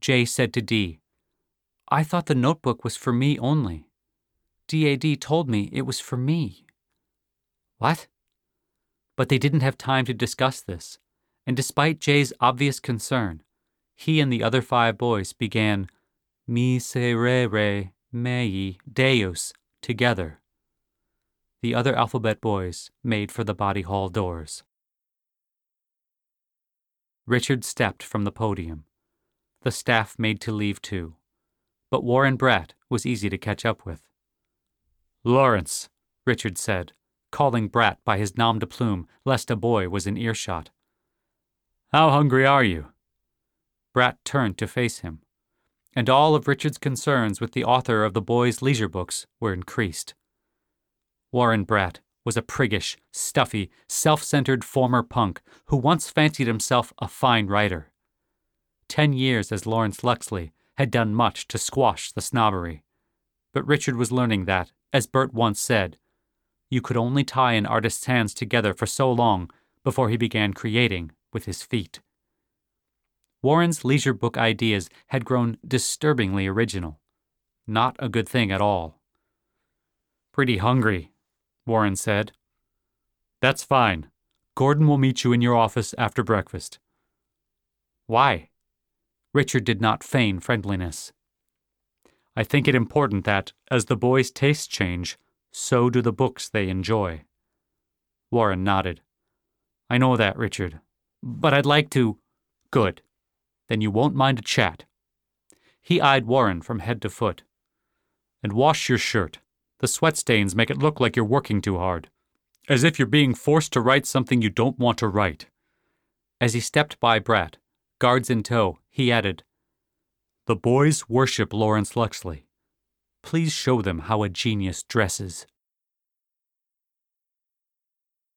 J said to D, I thought the notebook was for me only. DAD told me it was for me. What? But they didn't have time to discuss this, and despite J's obvious concern, he and the other five boys began Miserere mei Deus together. The other alphabet boys made for the body hall doors. Richard stepped from the podium. The staff made to leave too, but Warren Bratt was easy to catch up with. Lawrence, Richard said, calling Bratt by his nom de plume lest a boy was in earshot. How hungry are you? Bratt turned to face him, and all of Richard's concerns with the author of the boys' leisure books were increased. Warren Bratt was a priggish, stuffy, self centered former punk who once fancied himself a fine writer. Ten years as Lawrence Luxley had done much to squash the snobbery. But Richard was learning that, as Bert once said, you could only tie an artist's hands together for so long before he began creating with his feet. Warren's leisure book ideas had grown disturbingly original. Not a good thing at all. Pretty hungry, Warren said. That's fine. Gordon will meet you in your office after breakfast. Why? Richard did not feign friendliness. I think it important that, as the boys' tastes change, so do the books they enjoy. Warren nodded. I know that, Richard. But I'd like to. Good. Then you won't mind a chat. He eyed Warren from head to foot. And wash your shirt. The sweat stains make it look like you're working too hard. As if you're being forced to write something you don't want to write. As he stepped by Bratt, guards in tow, he added, The boys worship Lawrence Luxley. Please show them how a genius dresses.